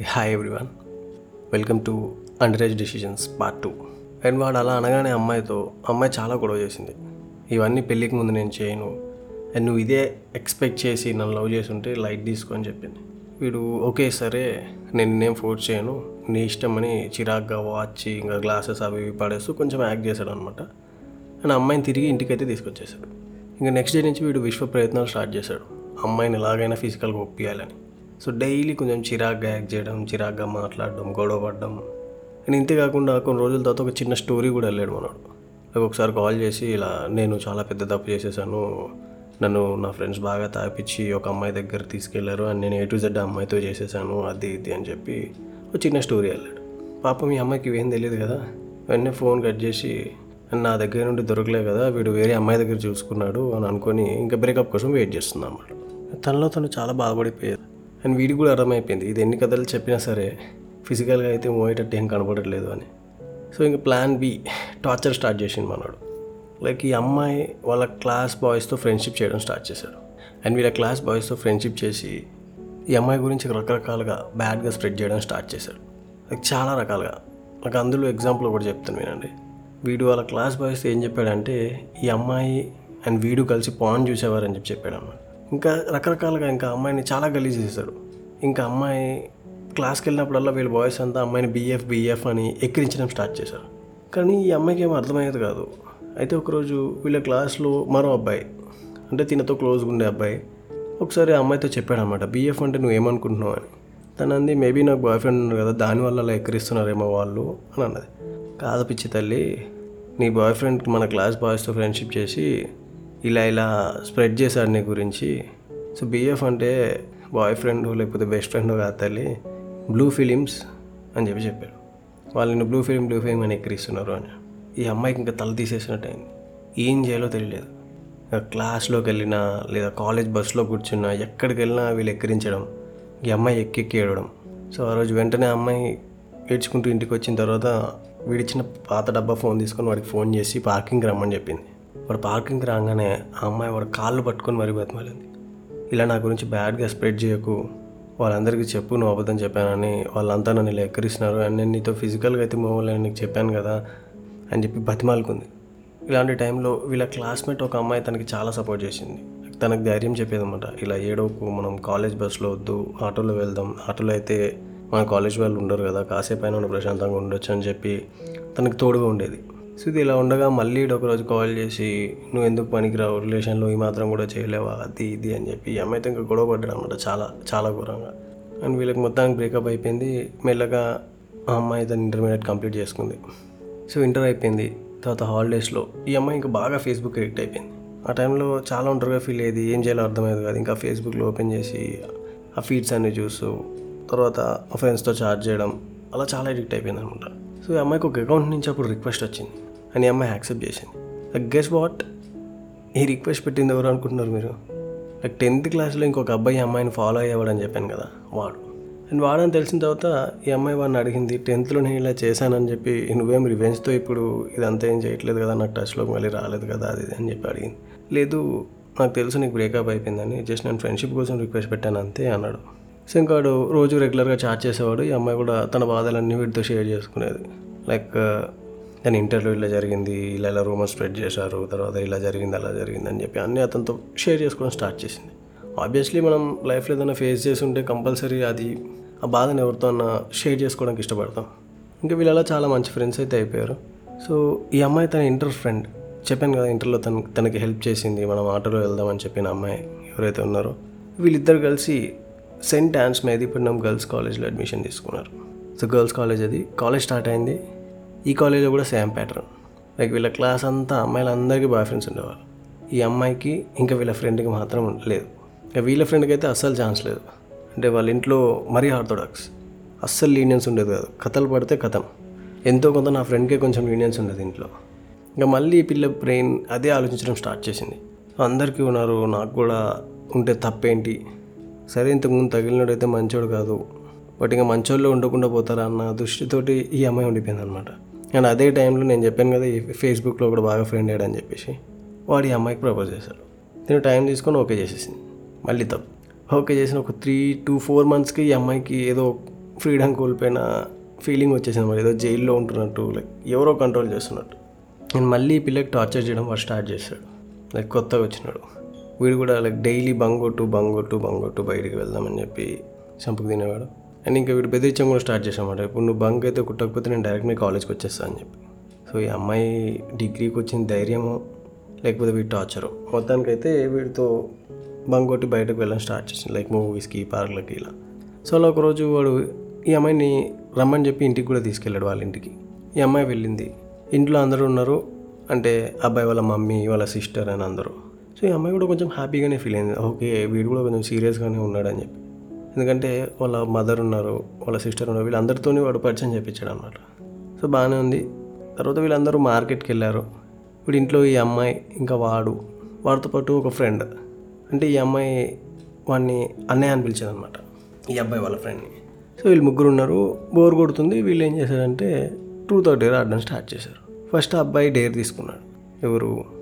Hi everyone welcome to under age decisions part two and వాడు అలా అనగానే అమ్మాయితో అమ్మాయి చాలా గొడవ చేసింది. ఇవన్నీ పెళ్ళికి ముందు నేను చేయను. అండ్ నువ్వు ఇదే ఎక్స్పెక్ట్ చేసి నన్ను లవ్ చేసి ఉంటే లైట్ తీసుకో అని చెప్పింది. వీడు ఓకే సరే నేను నేనేం ఫోర్స్ చేయను. నీ ఇష్టం అని చిరాగ్గా వాచ్ ఇంకా గ్లాసెస్ అవి ఇవి పడేస్తూ కొంచెం యాక్ట్ చేశాడు అనమాట అండ్ అమ్మాయిని తిరిగి ఇంటికైతే తీసుకొచ్చేసాడు ఇంకా నెక్స్ట్ డే నుంచి వీడు విశ్వ ప్రయత్నాలు స్టార్ట్ చేశాడు. అమ్మాయిని ఎలాగైనా ఫిజికల్గా ఒప్పియాలని. సో డైలీ కొంచెం చిరాగ్గా యాక్ట్ చేయడం చిరాగ్గా మాట్లాడడం గొడవ పడడం. అండ్ ఇంతే కాకుండా కొన్ని రోజుల తర్వాత ఒక చిన్న స్టోరీ కూడా వెళ్ళాడు మనోడు. నాకు ఒకసారి కాల్ చేసి ఇలా నేను చాలా పెద్ద తప్పు చేసేసాను. నన్ను నా ఫ్రెండ్స్ బాగా తాపించి ఒక అమ్మాయి దగ్గర తీసుకెళ్ళారు అండ్ నేను ఏ టు జెడ్ అమ్మాయితో చేసేసాను. అది ఇది అని చెప్పి ఒక చిన్న స్టోరీ వెళ్ళాడు. పాపం ఈ అమ్మాయికి ఇవేం తెలియదు కదా. వెంటనే ఫోన్ కట్ చేసి నా దగ్గర నుండి దొరకలే కదా వీడు వేరే అమ్మాయి దగ్గర చూసుకున్నాడు అని అనుకొని ఇంకా బ్రేకప్ కోసం వెయిట్ చేస్తుంది అన్నమాట తనలో తను చాలా బాధపడిపోయేది అండ్ వీడికి కూడా అర్థమైపోయింది. ఇది ఎన్ని కథలు చెప్పినా సరే ఫిజికల్గా అయితే మోయేటట్టు ఏం కనపడట్లేదు అని. సో ఇంకా ప్లాన్ బి టార్చర్ స్టార్ట్ చేసింది మనోడు. లైక్ ఈ అమ్మాయి వాళ్ళ క్లాస్ బాయ్స్తో ఫ్రెండ్షిప్ చేయడం స్టార్ట్ చేశాడు. అండ్ వీళ్ళ క్లాస్ బాయ్స్తో ఫ్రెండ్షిప్ చేసి ఈ అమ్మాయి గురించి రకరకాలుగా బ్యాడ్గా స్ప్రెడ్ చేయడం స్టార్ట్ చేశాడు. లైక్ చాలా రకాలుగా. నాకు అందులో ఎగ్జాంపుల్ కూడా చెప్తాను వినండి. వీడు వాళ్ళ క్లాస్ బాయ్స్ ఏం చెప్పాడంటే ఈ అమ్మాయి అండ్ వీడు కలిసి పాన్ చూసేవారని చెప్పి చెప్పాడు అన్నమాట ఇంకా రకరకాలుగా ఇంకా అమ్మాయిని చాలా గలీజ్ చేశాడు. ఇంకా అమ్మాయి క్లాస్కి వెళ్ళినప్పుడల్లా వీళ్ళ బాయ్స్ అంతా అమ్మాయిని బీఎఫ్ బీఎఫ్ అని ఎక్కిరించడం స్టార్ట్ చేశారు. కానీ ఈ అమ్మాయికి ఏమో అర్థమయ్యేది కాదు. అయితే ఒకరోజు వీళ్ళ క్లాస్లో మరో అబ్బాయి అంటే తినతో క్లోజ్గా ఉండే అబ్బాయి ఒకసారి అమ్మాయితో చెప్పాడు అనమాట బీఎఫ్ అంటే నువ్వు ఏమనుకుంటున్నావు అని. తను అంది మేబీ నాకు బాయ్ ఫ్రెండ్ ఉన్నారు కదా దానివల్ల అలా ఎక్కిరిస్తున్నారేమో వాళ్ళు అని అన్నది. కాదు పిచ్చి తల్లి నీ బాయ్ ఫ్రెండ్కి మన క్లాస్ బాయ్స్తో ఫ్రెండ్షిప్ చేసి ఇలా ఇలా స్ప్రెడ్ చేశాడు నీ గురించి. సో బీఎఫ్ అంటే బాయ్ ఫ్రెండ్ లేకపోతే బెస్ట్ ఫ్రెండ్ కాదు తల్లి. బ్లూ ఫిలిమ్స్ అని చెప్పి చెప్పాడు వాళ్ళు నిన్ను బ్లూ ఫిలిం బ్లూ ఫిలిం అని ఎక్కిరిస్తున్నారు అని. ఈ అమ్మాయికి ఇంకా తల తీసేసినట్టు అయింది ఏం చేయాలో తెలియలేదు. క్లాస్లోకి వెళ్ళినా లేదా కాలేజ్ బస్సులో కూర్చున్నా ఎక్కడికి వెళ్ళినా వీళ్ళు ఎక్కిరించడం ఈ అమ్మాయి ఎక్కి ఎక్కి ఏడవడం. సో ఆ రోజు వెంటనే అమ్మాయి ఏడ్చుకుంటూ ఇంటికి వచ్చిన తర్వాత వీడిచ్చిన పాత డబ్బా ఫోన్ తీసుకొని వాడికి ఫోన్ చేసి పార్కింగ్కి రమ్మని చెప్పింది. వాడు పార్కింగ్కి రాగానే ఆ అమ్మాయి వాడు కాళ్ళు పట్టుకొని మరీ బతిమాలింది. ఇలా నా గురించి బ్యాడ్గా స్ప్రెడ్ చేయకు. వాళ్ళందరికీ చెప్పు నువ్వు అబద్ధం చెప్పానని. వాళ్ళంతా నన్ను ఇలా ఎక్కరిస్తున్నారు. అండ్ నేను నీతో ఫిజికల్గా అయితే మూవ్ అవ్వలేని నీకు చెప్పాను కదా అని చెప్పి బతిమాలుకుంది. ఇలాంటి టైంలో వీళ్ళ క్లాస్మేట్ ఒక అమ్మాయి తనకి చాలా సపోర్ట్ చేసింది. తనకు ధైర్యం చెప్పేదన్నమాట. ఇలా ఏడోకు మనం కాలేజ్ బస్సులో వద్దు ఆటోలో వెళ్దాం. ఆటోలో అయితే మన కాలేజ్ వాళ్ళు ఉండరు కదా. కాసేపు అయినా ప్రశాంతంగా ఉండొచ్చు అని చెప్పి తనకు తోడుగా ఉండేది. సో ఇది ఇలా ఉండగా మళ్ళీ ఒకరోజు కాల్ చేసి నువ్వు ఎందుకు పనికిరావు? రిలేషన్లో ఈ మాత్రం కూడా చేయలేవా? అది ఇది అని చెప్పి. ఈ అమ్మాయితో ఇంకా గొడవ పడ్డాడు అనమాట చాలా చాలా ఘోరంగా. అండ్ వీళ్ళకి మొత్తానికి బ్రేకప్ అయిపోయింది. మెల్లగా ఆ అమ్మాయి తను ఇంటర్మీడియట్ కంప్లీట్ చేసుకుంది. సో ఇంటర్ అయిపోయింది. తర్వాత హాలిడేస్లో ఈ అమ్మాయి ఇంకా బాగా ఫేస్బుక్ ఎడిక్ట్ అయిపోయింది. ఆ టైంలో చాలా ఒంటరిగా ఫీల్ అయ్యేది. ఏం చేయాలో అర్థమయ్యేది కాదు. ఇంకా ఫేస్బుక్లో ఓపెన్ చేసి ఆ ఫీడ్స్ అన్ని చూస్తూ తర్వాత ఆ ఫ్రెండ్స్తో చార్జ్ చేయడం అలా చాలా ఎడిక్ట్ అయిపోయింది అనమాట సో ఈ అమ్మాయికి ఒక అకౌంట్ నుంచి అప్పుడు రిక్వెస్ట్ వచ్చింది. అని ఈ అమ్మాయి యాక్సెప్ట్ చేసింది. లైక్ గెస్ వాట్ ఈ రిక్వెస్ట్ పెట్టింది ఎవరు అనుకుంటున్నారు మీరు? లైక్ టెన్త్ క్లాస్లో ఇంకొక అబ్బాయి ఈ అమ్మాయిని ఫాలో అయ్యేవాడని చెప్పాను కదా వాడు. అండ్ వాడని తెలిసిన తర్వాత ఈ అమ్మాయి వాడిని అడిగింది టెన్త్లో నేను ఇలా చేశానని చెప్పి నువ్వేం రివెంజ్తో ఇప్పుడు ఇదంతా ఏం చేయట్లేదు కదా నాకు టచ్లోకి మళ్ళీ రాలేదు కదా అది అని చెప్పి అడిగింది. లేదు నాకు తెలుసు నీకు బ్రేకప్ అయిపోయిందని జస్ట్ నేను ఫ్రెండ్షిప్ కోసం రిక్వెస్ట్ పెట్టాను అంతే అన్నాడు. సో కార్డు రోజు రెగ్యులర్గా చాట్ చేసేవాడు. ఈ అమ్మాయి కూడా తన బాధలన్నీ వీటితో షేర్ చేసుకునేది. లైక్ దాని ఇంటర్వ్యూ ఇలా జరిగింది ఇలా ఇలా రూమర్ స్ప్రెడ్ చేశారు తర్వాత ఇలా జరిగింది అలా జరిగింది అని చెప్పి అన్నీ అతనితో షేర్ చేసుకోవడం స్టార్ట్ చేసింది. ఆబ్వియస్లీ మనం లైఫ్లో ఏదైనా ఫేస్ చేసి ఉంటే కంపల్సరీ అది ఆ బాధను ఎవరితో అన్నా షేర్ చేసుకోవడానికి ఇష్టపడతాం. ఇంకా వీళ్ళలా చాలా మంచి ఫ్రెండ్స్ అయితే అయిపోయారు. సో ఈ అమ్మాయి తన ఇంటర్ ఫ్రెండ్. చెప్పాను కదా ఇంటర్లో తన తనకి హెల్ప్ చేసింది మనం ఆటోలో వెళ్దామని చెప్పిన అమ్మాయి ఎవరైతే ఉన్నారో వీళ్ళిద్దరు కలిసి సెయింట్ డాన్స్ మేదీపట్నం గర్ల్స్ కాలేజ్లో అడ్మిషన్ తీసుకున్నారు. సో గర్ల్స్ కాలేజ్ అది. కాలేజ్ స్టార్ట్ అయింది. ఈ కాలేజ్లో కూడా సేమ్ ప్యాటర్న్. లైక్ వీళ్ళ క్లాస్ అంతా అమ్మాయిలందరికీ బాయ్ ఫ్రెండ్స్ ఉండేవారు ఈ అమ్మాయికి ఇంకా వీళ్ళ ఫ్రెండ్కి మాత్రం లేదు. ఇక వీళ్ళ ఫ్రెండ్కి అయితే అస్సలు ఛాన్స్ లేదు. అంటే వాళ్ళ ఇంట్లో మరీ ఆర్థోడాక్స్. అస్సలు లీనియన్స్ ఉండేది కాదు. కథలు పడితే కథం. ఎంతో కొంత నా ఫ్రెండ్కే కొంచెం లీనియన్స్ ఉండేది ఇంట్లో. ఇంకా మళ్ళీ ఈ పిల్ల బ్రెయిన్ అదే ఆలోచించడం స్టార్ట్ చేసింది. అందరికీ ఉన్నారు నాకు కూడా ఉంటే తప్పేంటి? సరే ఇంతకుముందు తగిలినోడైతే మంచోడు కాదు. బట్ ఇంకా మంచోళ్ళు ఉండకుండా పోతారా అన్న దృష్టితోటి ఈ అమ్మాయి ఉండిపోయింది అనమాట అండ్ అదే టైంలో నేను చెప్పాను కదా ఈ ఫేస్బుక్లో కూడా బాగా ఫ్రెండ్ అయ్యాడని చెప్పేసి. వాడు ఈ అమ్మాయికి ప్రపోజ్ చేశాడు. నేను టైం తీసుకొని ఓకే చేసేసింది. మళ్ళీ తప్పు. ఓకే చేసిన ఒక త్రీ టు ఫోర్ మంత్స్కి ఈ అమ్మాయికి ఏదో ఫ్రీడమ్ కోల్పోయిన ఫీలింగ్ వచ్చేసింది మరి. ఏదో జైల్లో ఉంటున్నట్టు లైక్ ఎవరో కంట్రోల్ చేస్తున్నట్టు. నేను మళ్ళీ ఈ పిల్లకి టార్చర్ చేయడం వాడు స్టార్ట్ చేశాడు. లైక్ కొత్తగా వచ్చినాడు. వీడు కూడా లైక్ డైలీ బంగొట్టు బంగొట్టు బంగొట్టు బయటికి వెళ్దామని చెప్పి చంపుకు తినేవాడు. అండ్ ఇంకా వీడు బెదిరించడం కూడా స్టార్ట్ చేసామాట ఇప్పుడు నువ్వు బంక్ అయితే కుట్టకపోతే నేను డైరెక్ట్ మీ కాలేజ్కి వచ్చేస్తా అని చెప్పి. సో ఈ అమ్మాయి డిగ్రీకి వచ్చిన ధైర్యమో లేకపోతే వీడు టార్చరు మొత్తానికైతే వీడితో బంక్ కొట్టి బయటకు వెళ్ళడం స్టార్ట్ చేసింది లైక్ మూవీస్కి పార్క్లకి ఇలా. సో అలా ఒకరోజు వాడు ఈ అమ్మాయిని రమ్మని చెప్పి ఇంటికి కూడా తీసుకెళ్ళాడు వాళ్ళ ఇంటికి. ఈ అమ్మాయి వెళ్ళింది. ఇంట్లో అందరూ ఉన్నారు. అంటే అబ్బాయి వాళ్ళ మమ్మీ వాళ్ళ సిస్టర్ అని అందరూ. సో ఈ అమ్మాయి కూడా కొంచెం హ్యాపీగానే ఫీల్ అయింది. ఓకే వీడు కూడా కొంచెం సీరియస్గానే ఉన్నాడని చెప్పి. ఎందుకంటే వాళ్ళ మదర్ ఉన్నారు వాళ్ళ సిస్టర్ ఉన్నారు వీళ్ళందరితోని వాడు పరిచయం చేయించాడు అనమాట సో బాగానే ఉంది. తర్వాత వీళ్ళందరూ మార్కెట్కి వెళ్ళారు. వీడి ఇంట్లో ఈ అమ్మాయి ఇంకా వాడు వాడితో పాటు ఒక ఫ్రెండ్. అంటే ఈ అమ్మాయి వాడిని అన్నయ్య అని పిలిచేది అనమాట ఈ అబ్బాయి వాళ్ళ ఫ్రెండ్ని. సో వీళ్ళు ముగ్గురు ఉన్నారు బోర్ కొడుతుంది. వీళ్ళు ఏం చేశారంటే టూ థర్డ్ డేర్ ఆడడం స్టార్ట్ చేశారు. ఫస్ట్ ఆ అబ్బాయి డేర్ తీసుకున్నాడు. ఎవరు?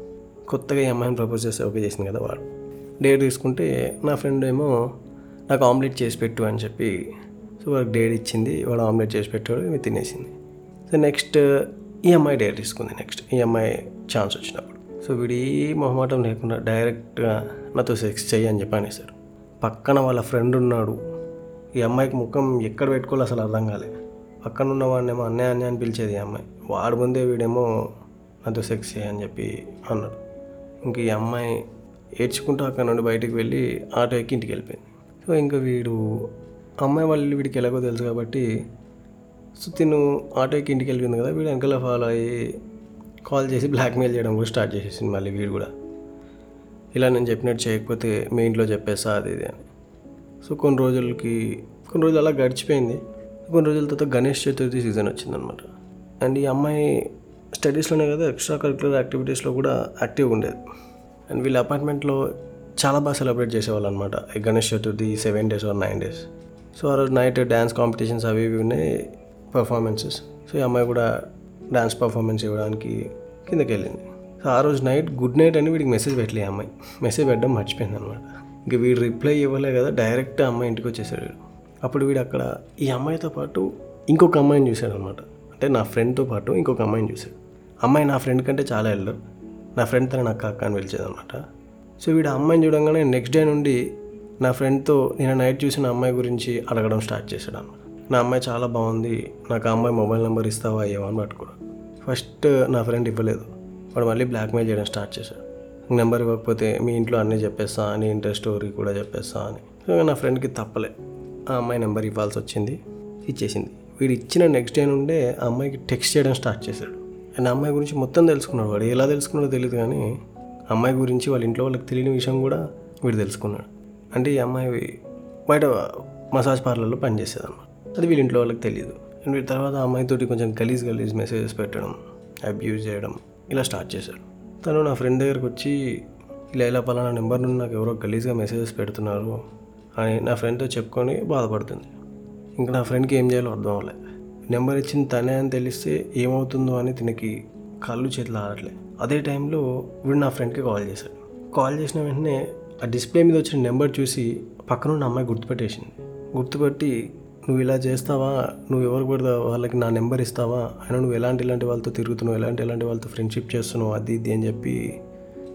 కొత్తగా ఈ అమ్మాయిని ప్రపోజ్ చేస్తే ఓకే చేసింది కదా వాడు. డేట్ తీసుకుంటే నా ఫ్రెండ్ ఏమో నాకు ఆమ్లెట్ చేసి పెట్టు అని చెప్పి సో వాడికి డేట్ ఇచ్చింది వాడు ఆమ్లెట్ చేసి పెట్టాడు ఇవి తినేసింది. సో నెక్స్ట్ ఈ అమ్మాయి డేట్ తీసుకుంది నెక్స్ట్ ఈ అమ్మాయి ఛాన్స్ వచ్చినప్పుడు. సో వీడి మొహమాటం లేకుండా డైరెక్ట్గా నాతో సెక్స్ చెయ్యి అని చెప్పి అనేసాడు పక్కన వాళ్ళ ఫ్రెండ్ ఉన్నాడు. ఈ అమ్మాయికి ముఖం ఎక్కడ పెట్టుకోవాలి అసలు అర్థం కాలే పక్కన ఉన్న వాడినేమో అన్నయ్య అన్నయ్య అని పిలిచేది ఈ అమ్మాయి. వాడు ముందే వీడేమో నాతో సెక్స్ చేయి అని చెప్పి అన్నాడు. ఇంక ఈ అమ్మాయి ఏడ్చుకుంటూ అక్కడ నుండి బయటికి వెళ్ళి ఆటో ఎక్కి ఇంటికి వెళ్ళిపోయింది. సో ఇంకా వీడు అమ్మాయి వాళ్ళు వీడికి ఎలాగో తెలుసు కాబట్టి సో తిను ఆటో ఎక్కి ఇంటికి వెళ్ళింది కదా వీడు వెనకాల ఫాలో అయ్యి కాల్ చేసి బ్లాక్మెయిల్ చేయడం కూడా స్టార్ట్ చేసేసింది మళ్ళీ వీడు కూడా. ఇలా నేను చెప్పినట్టు చేయకపోతే మీ ఇంట్లో చెప్పేస్తా అది ఇది అని. సో కొన్ని రోజులకి కొన్ని రోజులు అలా గడిచిపోయింది. కొన్ని రోజుల తర్వాత గణేష్ చతుర్థి సీజన్ వచ్చిందనమాట అండ్ ఈ అమ్మాయి స్టడీస్లోనే కదా ఎక్స్ట్రా కరిక్యులర్ యాక్టివిటీస్లో కూడా యాక్టివ్గా ఉండేది. అండ్ వీళ్ళ అపార్ట్మెంట్లో చాలా బాగా సెలబ్రేట్ చేసేవాళ్ళు అనమాట ఈ Ganesh Chaturthi seven days or nine days. So ఆ రోజు నైట్ డ్యాన్స్ కాంపిటీషన్స్ అవి ఇవి ఉన్నాయి పర్ఫార్మెన్సెస్. సో ఈ అమ్మాయి కూడా డ్యాన్స్ పర్ఫార్మెన్స్ ఇవ్వడానికి కిందకి వెళ్ళింది. సో ఆ రోజు నైట్ గుడ్ నైట్ అని వీడికి మెసేజ్ పెట్టలే అమ్మాయి. మెసేజ్ పెట్టడం మర్చిపోయింది అనమాట ఇంక వీడు రిప్లై ఇవ్వలే కదా డైరెక్ట్ అమ్మాయి ఇంటికి వచ్చేసాడు. అప్పుడు వీడు అక్కడ ఈ అమ్మాయితో పాటు ఇంకొక అమ్మాయిని చూశాడు అనమాట అంటే నా ఫ్రెండ్తో పాటు ఇంకొక అమ్మాయిని చూశాడు. అమ్మాయి నా ఫ్రెండ్ కంటే చాలా ఎల్డర్ నా ఫ్రెండ్ తన నాకు అక్క అని పిలిచేదనమాట సో వీడు ఆ అమ్మాయిని చూడంగానే నెక్స్ట్ డే నుండి నా ఫ్రెండ్తో నేను నైట్ చూసిన అమ్మాయి గురించి అడగడం స్టార్ట్ చేశాడు అన్నమాట నా అమ్మాయి చాలా బాగుంది నాకు ఆ అమ్మాయి మొబైల్ నెంబర్ ఇస్తావా అయ్యావా అని పట్టుకోడు ఫస్ట్ నా ఫ్రెండ్ ఇవ్వలేదు. వాడు మళ్ళీ బ్లాక్మెయిల్ చేయడం స్టార్ట్ చేశాడు. నెంబర్ ఇవ్వకపోతే మీ ఇంట్లో అన్నీ చెప్పేస్తా అని ఇంటర్ స్టోరీ కూడా చెప్పేస్తా అని. సో నా ఫ్రెండ్కి తప్పలే. ఆ అమ్మాయి నెంబర్ ఇవ్వాల్సి వచ్చింది ఇచ్చేసింది. వీడు ఇచ్చిన నెక్స్ట్ డే నుండే ఆ అమ్మాయికి టెక్స్ట్ చేయడం స్టార్ట్ చేశాడు. అండ్ ఆ అమ్మాయి గురించి మొత్తం తెలుసుకున్నాడు వాడు. ఎలా తెలుసుకున్నాడో తెలియదు కానీ అమ్మాయి గురించి వాళ్ళ ఇంట్లో వాళ్ళకి తెలియని విషయం కూడా వీడు తెలుసుకున్నాడు. అంటే ఈ అమ్మాయి బయట మసాజ్ పార్లర్లో పనిచేసేది అన్నమాట అది వీళ్ళ ఇంట్లో వాళ్ళకి తెలియదు అండ్ వీడి తర్వాత ఆ అమ్మాయితోటి కొంచెం గలీజ్ గలీజ్ మెసేజెస్ పెట్టడం అబ్యూజ్ చేయడం ఇలా స్టార్ట్ చేశాడు. తను నా ఫ్రెండ్ దగ్గరకు వచ్చి ఇలా ఇలా పలానా నెంబర్ నుండి నాకు ఎవరో గలీజ్గా మెసేజెస్ పెడుతున్నారు అని నా ఫ్రెండ్తో చెప్పుకొని బాధపడుతుంది. ఇంకా నా ఫ్రెండ్కి ఏం చేయాలో అర్థం అవ్వలే. నెంబర్ ఇచ్చింది తనే అని తెలిస్తే ఏమవుతుందో అని తినకి కళ్ళు చేతులు ఆడట్లే అదే టైంలో వీడు నా ఫ్రెండ్కి కాల్ చేశాడు. కాల్ చేసిన వెంటనే ఆ డిస్ప్లే మీద వచ్చిన నెంబర్ చూసి పక్కన ఉన్న అమ్మాయి గుర్తుపెట్టేసింది. గుర్తుపెట్టి నువ్వు ఇలా చేస్తావా? నువ్వు ఎవరు పడితే వాళ్ళకి నా నెంబర్ ఇస్తావా? అయినా నువ్వు ఎలాంటి ఇలాంటి వాళ్ళతో తిరుగుతున్నావు? ఎలాంటి ఇలాంటి వాళ్ళతో ఫ్రెండ్షిప్ చేస్తున్నావు? అది ఇది అని చెప్పి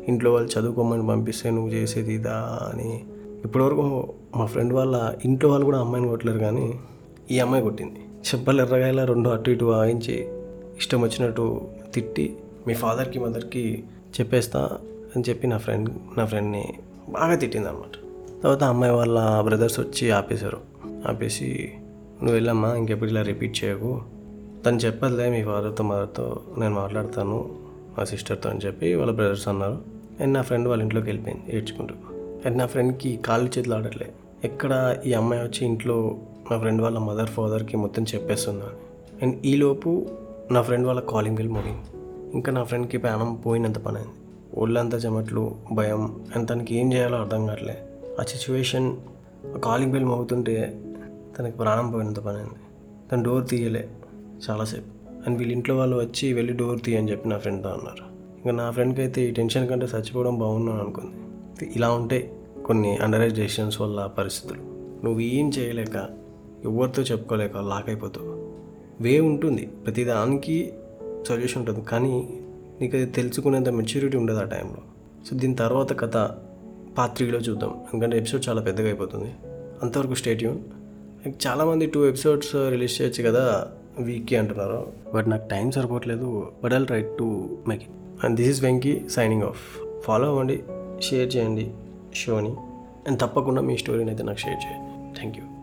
ఇంట్లో వాళ్ళు చదువుకోమని పంపిస్తే నువ్వు చేసేది ఇదా అని. ఇప్పటివరకు మా ఫ్రెండ్ వాళ్ళ ఇంట్లో వాళ్ళు కూడా అమ్మాయిని కొట్టలేరు కానీ ఈ అమ్మాయి కొట్టింది చెప్పలు ఎర్రగాయల రెండు అటు ఇటు వాయించి ఇష్టం వచ్చినట్టు తిట్టి మీ ఫాదర్కి మదర్కి చెప్పేస్తా అని చెప్పి నా ఫ్రెండ్ నా ఫ్రెండ్ని బాగా తిట్టింది అనమాట తర్వాత అమ్మాయి వాళ్ళ బ్రదర్స్ వచ్చి ఆపేశారు. ఆపేసి నువ్వు వెళ్ళమ్మా ఇంకెప్పుడు ఇలా రిపీట్ చేయకు. తను చెప్పదులే మీ ఫాదర్తో మదర్తో నేను మాట్లాడతాను మా సిస్టర్తో అని చెప్పి వాళ్ళ బ్రదర్స్ అన్నారు. అండ్ నా ఫ్రెండ్ వాళ్ళ ఇంట్లోకి వెళ్ళిపోయింది ఏడ్చుకుంటూ. అండ్ నా ఫ్రెండ్కి కాళ్ళు చేతులు ఆడట్లే. ఎక్కడ ఈ అమ్మాయి వచ్చి ఇంట్లో నా ఫ్రెండ్ వాళ్ళ మదర్ ఫాదర్కి మొత్తం చెప్పేస్తున్నాను అండ్ ఈలోపు నా ఫ్రెండ్ వాళ్ళ కాలింగ్ బిల్ మోగింది. ఇంకా నా ఫ్రెండ్కి ప్రాణం పోయినంత పని అయింది ఒళ్ళంతా చెమట్లు భయం అండ్ తనకి ఏం చేయాలో అర్థం కావట్లే. ఆ సిచ్యువేషన్ కాలింగ్ బెల్ మోగుతుంటే తనకి ప్రాణం పోయినంత పని అయింది తను డోర్ తీయలే చాలాసేపు. అండ్ వీళ్ళ ఇంట్లో వాళ్ళు వచ్చి వెళ్ళి డోర్ తీయని చెప్పి నా ఫ్రెండ్తో అన్నారు. ఇంకా నా ఫ్రెండ్కి అయితే ఈ టెన్షన్ కంటే చచ్చిపోవడం బాగున్నాను అనుకుంది. ఇలా ఉంటే కొన్ని అండర్ ఏజ్ డెసిషన్స్ వల్ల పరిస్థితులు. నువ్వు ఏం చేయలేక ఎవరితో చెప్పుకోలేక లాక్ అయిపోతావు. వే ఉంటుంది ప్రతిదానికి సొల్యూషన్ ఉంటుంది కానీ నీకు అది తెలుసుకునేంత మెచ్యూరిటీ ఉండదు ఆ టైంలో. సో దీని తర్వాత కథ పార్ట్ త్రీలో చూద్దాం. ఎందుకంటే ఎపిసోడ్ చాలా పెద్దగా అయిపోతుంది. అంతవరకు స్టేట్యూన్ చాలామంది టూ ఎపిసోడ్స్ రిలీజ్ చేయొచ్చు కదా వీక్కి అంటున్నారు. బట్ నాకు టైం సరిపోవట్లేదు. But I'll try to make it. And this is Venky signing off. Follow అవ్వండి షేర్ చేయండి షోని. అండ్ తప్పకుండా మీ స్టోరీని అయితే నాకు షేర్ చేయండి. Thank you.